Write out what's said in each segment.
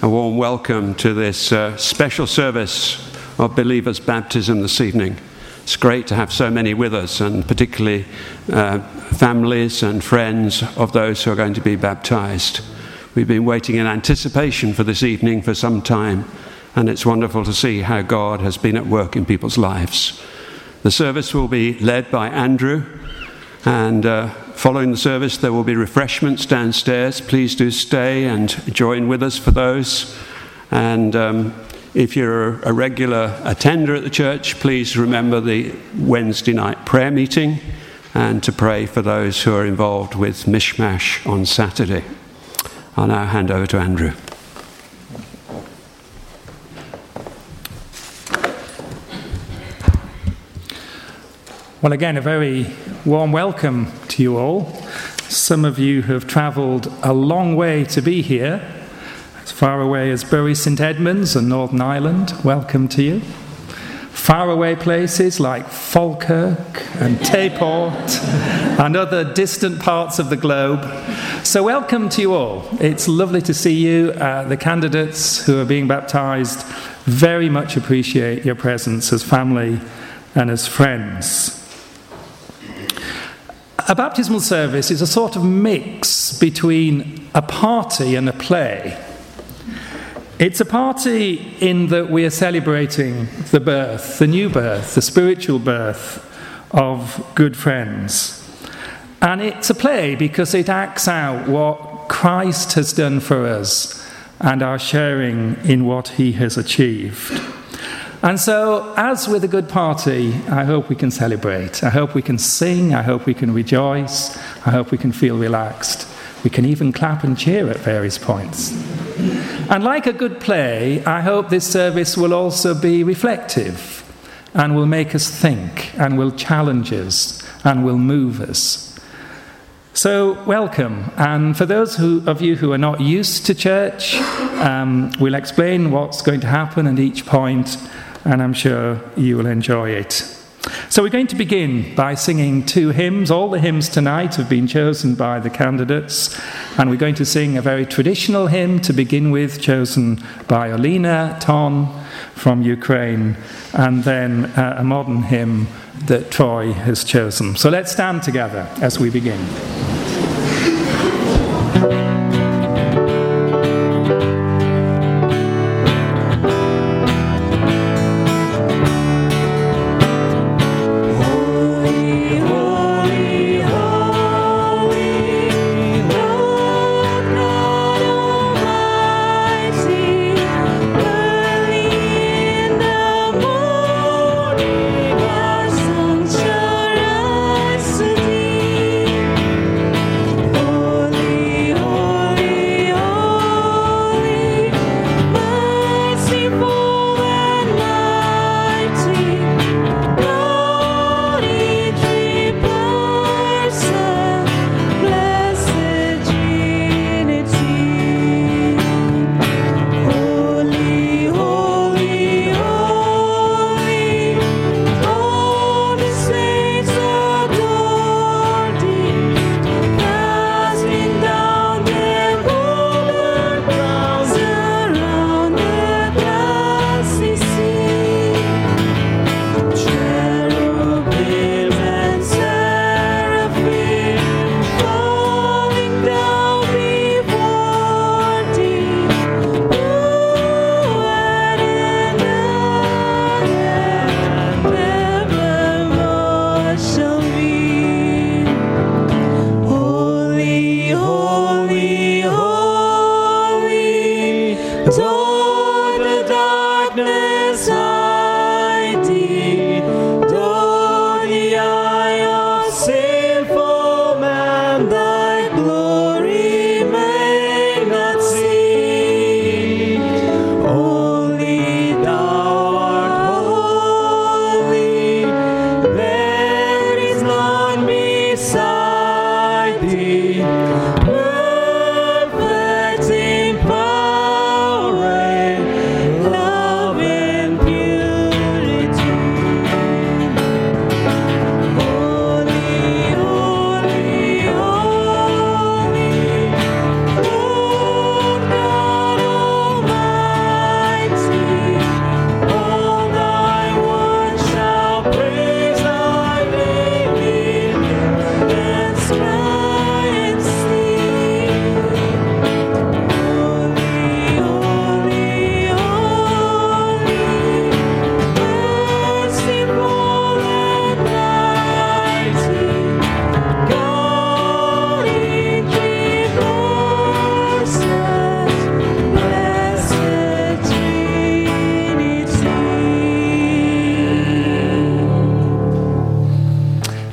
a warm welcome to this uh, special service of believers' baptism this evening. It's great to have so many with us, and particularly uh, families and friends of those who are going to be baptized. We've been waiting in anticipation for this evening for some time, and it's wonderful to see how God has been at work in people's lives. The service will be led by Andrew, and uh, following the service, there will be refreshments downstairs. Please do stay and join with us for those. And um, if you're a regular attender at the church, please remember the Wednesday night prayer meeting and to pray for those who are involved with Mishmash on Saturday. I'll now hand over to Andrew. Well, again, a very warm welcome to you all. Some of you have travelled a long way to be here, as far away as Bury St Edmunds and Northern Ireland. Welcome to you. Faraway places like Falkirk and Tayport and other distant parts of the globe. So, welcome to you all. It's lovely to see you. Uh, the candidates who are being baptised very much appreciate your presence as family and as friends. A baptismal service is a sort of mix between a party and a play. It's a party in that we are celebrating the birth, the new birth, the spiritual birth of good friends. And it's a play because it acts out what Christ has done for us and our sharing in what he has achieved. And so, as with a good party, I hope we can celebrate. I hope we can sing. I hope we can rejoice. I hope we can feel relaxed. We can even clap and cheer at various points. And like a good play, I hope this service will also be reflective and will make us think and will challenge us and will move us. So, welcome. And for those who, of you who are not used to church, um, we'll explain what's going to happen at each point and I'm sure you will enjoy it. So, we're going to begin by singing two hymns. All the hymns tonight have been chosen by the candidates, and we're going to sing a very traditional hymn to begin with, chosen by Olina Ton from Ukraine, and then uh, a modern hymn that Troy has chosen. So, let's stand together as we begin.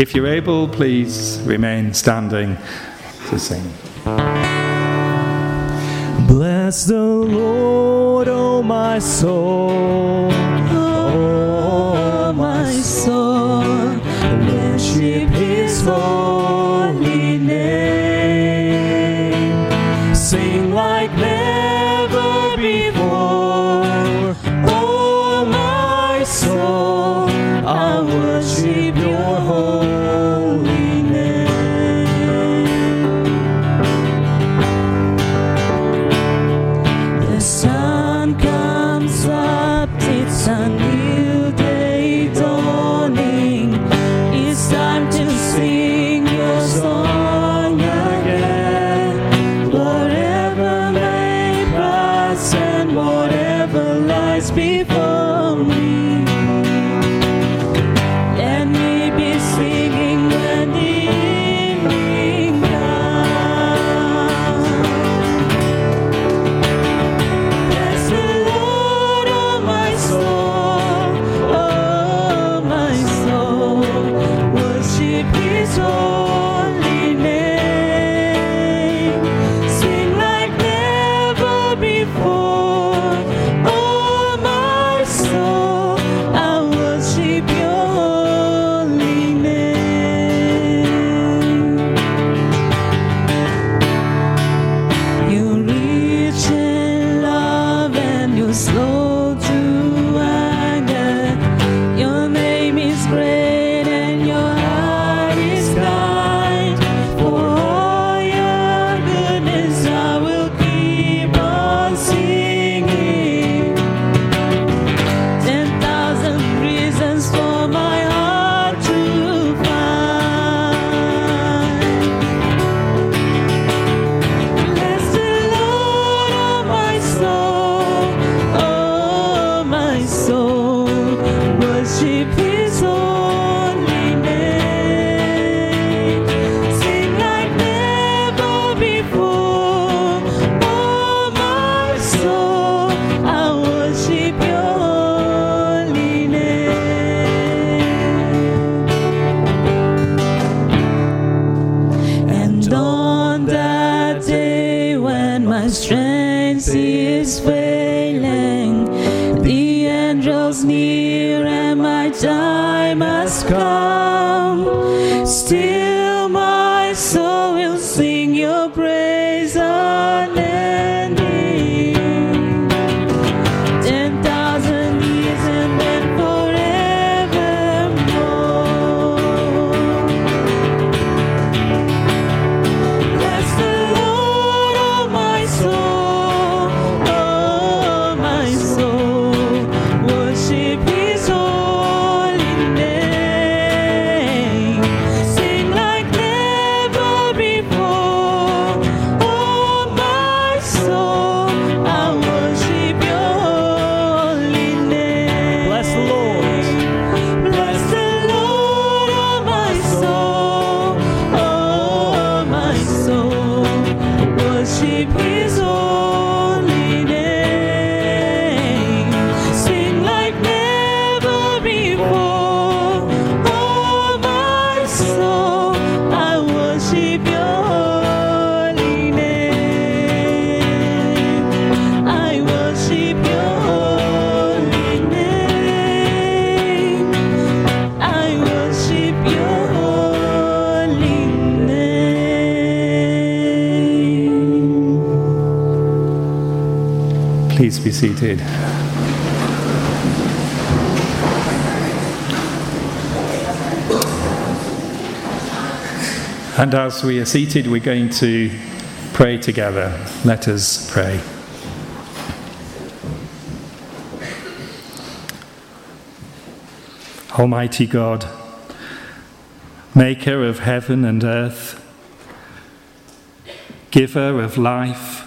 If you're able, please remain standing to sing. Bless the Lord, oh my soul. Whatever lies before me. Angels near and my time has come. Still, my soul will sing your praise be seated. And as we are seated, we're going to pray together. Let us pray. Almighty God, maker of heaven and earth, giver of life,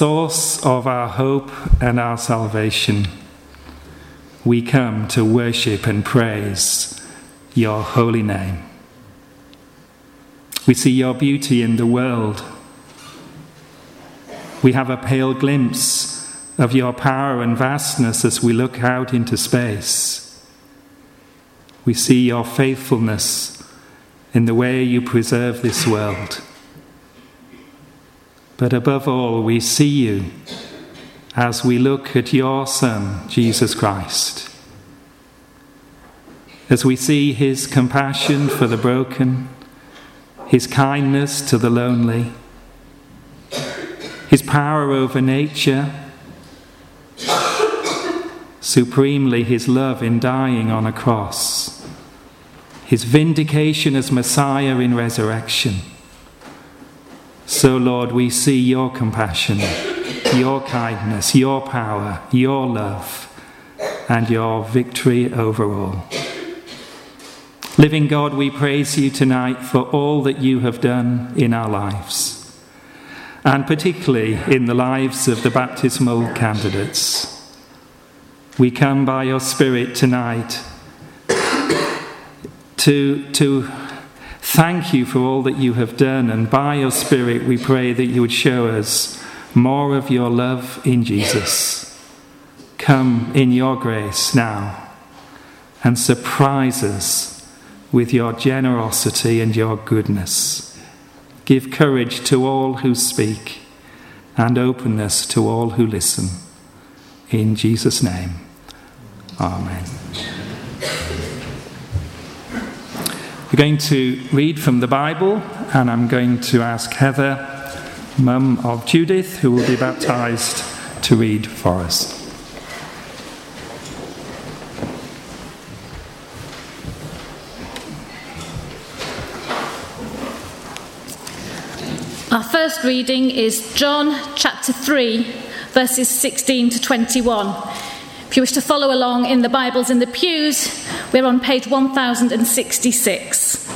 source of our hope and our salvation, we come to worship and praise your holy name. We see your beauty in the world. We have a pale glimpse of your power and vastness as we look out into space. We see your faithfulness in the way you preserve this world. But above all, we see you as we look at your Son, Jesus Christ. As we see his compassion for the broken, his kindness to the lonely, his power over nature, supremely his love in dying on a cross, his vindication as Messiah in resurrection. So, Lord, we see your compassion, your kindness, your power, your love, and your victory over all. Living God, we praise you tonight for all that you have done in our lives, and particularly in the lives of the baptismal candidates. We come by your Spirit tonight to, to thank you for all that you have done, and by your Spirit, we pray that you would show us more of your love in Jesus. Come in your grace now and surprise us with your generosity and your goodness. Give courage to all who speak and openness to all who listen. In Jesus' name, Amen. We're going to read from the Bible, and I'm going to ask Heather, mum of Judith, who will be baptized, to read for us. Our first reading is John chapter 3, verses 16 to 21. If you wish to follow along in the Bibles in the pews, we're on page 1066.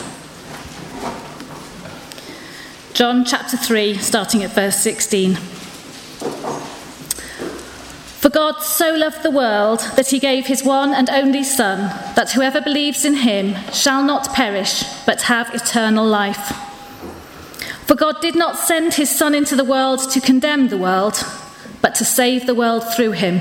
John chapter 3, starting at verse 16. For God so loved the world that he gave his one and only Son, that whoever believes in him shall not perish, but have eternal life. For God did not send his Son into the world to condemn the world, but to save the world through him.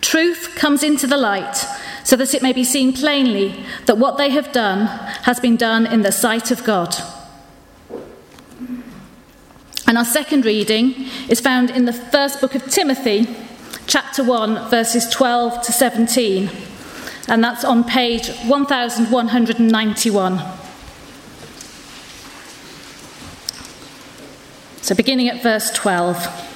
truth comes into the light, so that it may be seen plainly that what they have done has been done in the sight of God. And our second reading is found in the first book of Timothy, chapter 1, verses 12 to 17. And that's on page 1191. So, beginning at verse 12.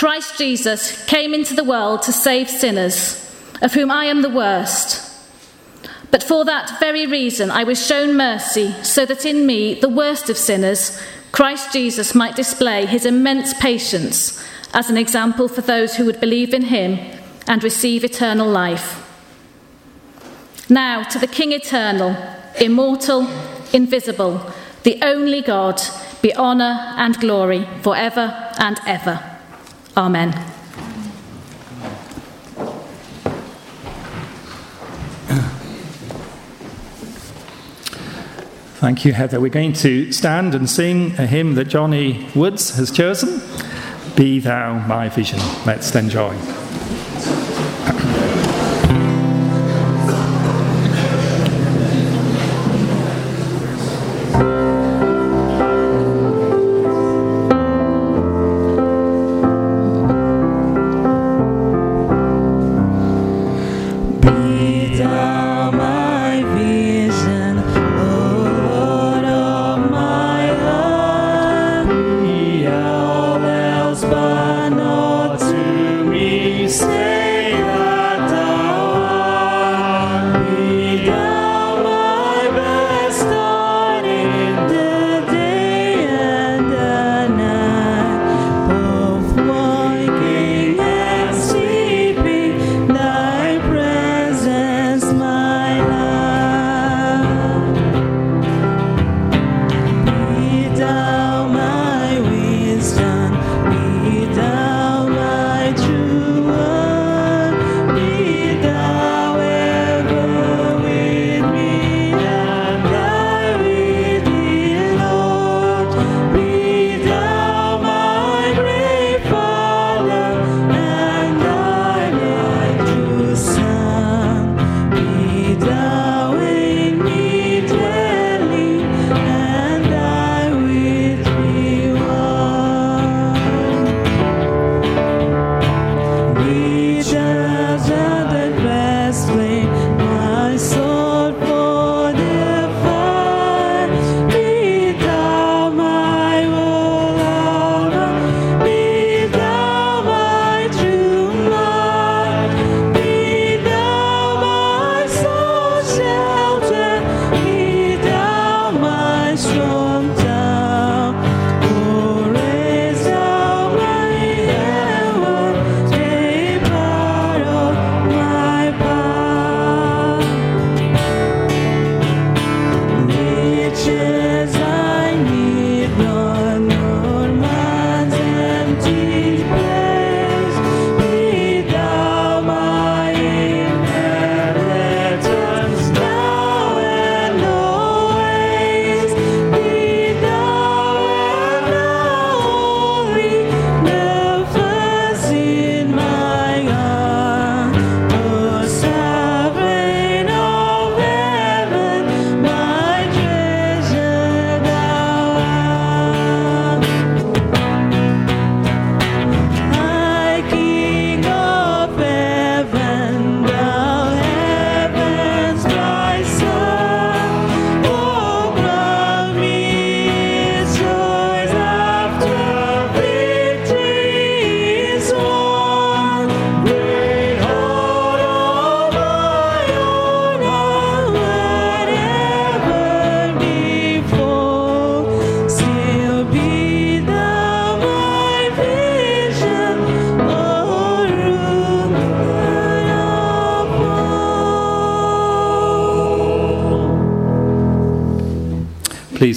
Christ Jesus came into the world to save sinners, of whom I am the worst. But for that very reason I was shown mercy, so that in me, the worst of sinners, Christ Jesus might display his immense patience as an example for those who would believe in him and receive eternal life. Now, to the King eternal, immortal, invisible, the only God, be honour and glory forever and ever. Amen. Thank you, Heather. We're going to stand and sing a hymn that Johnny Woods has chosen Be Thou My Vision. Let's enjoy.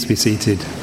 Please be seated.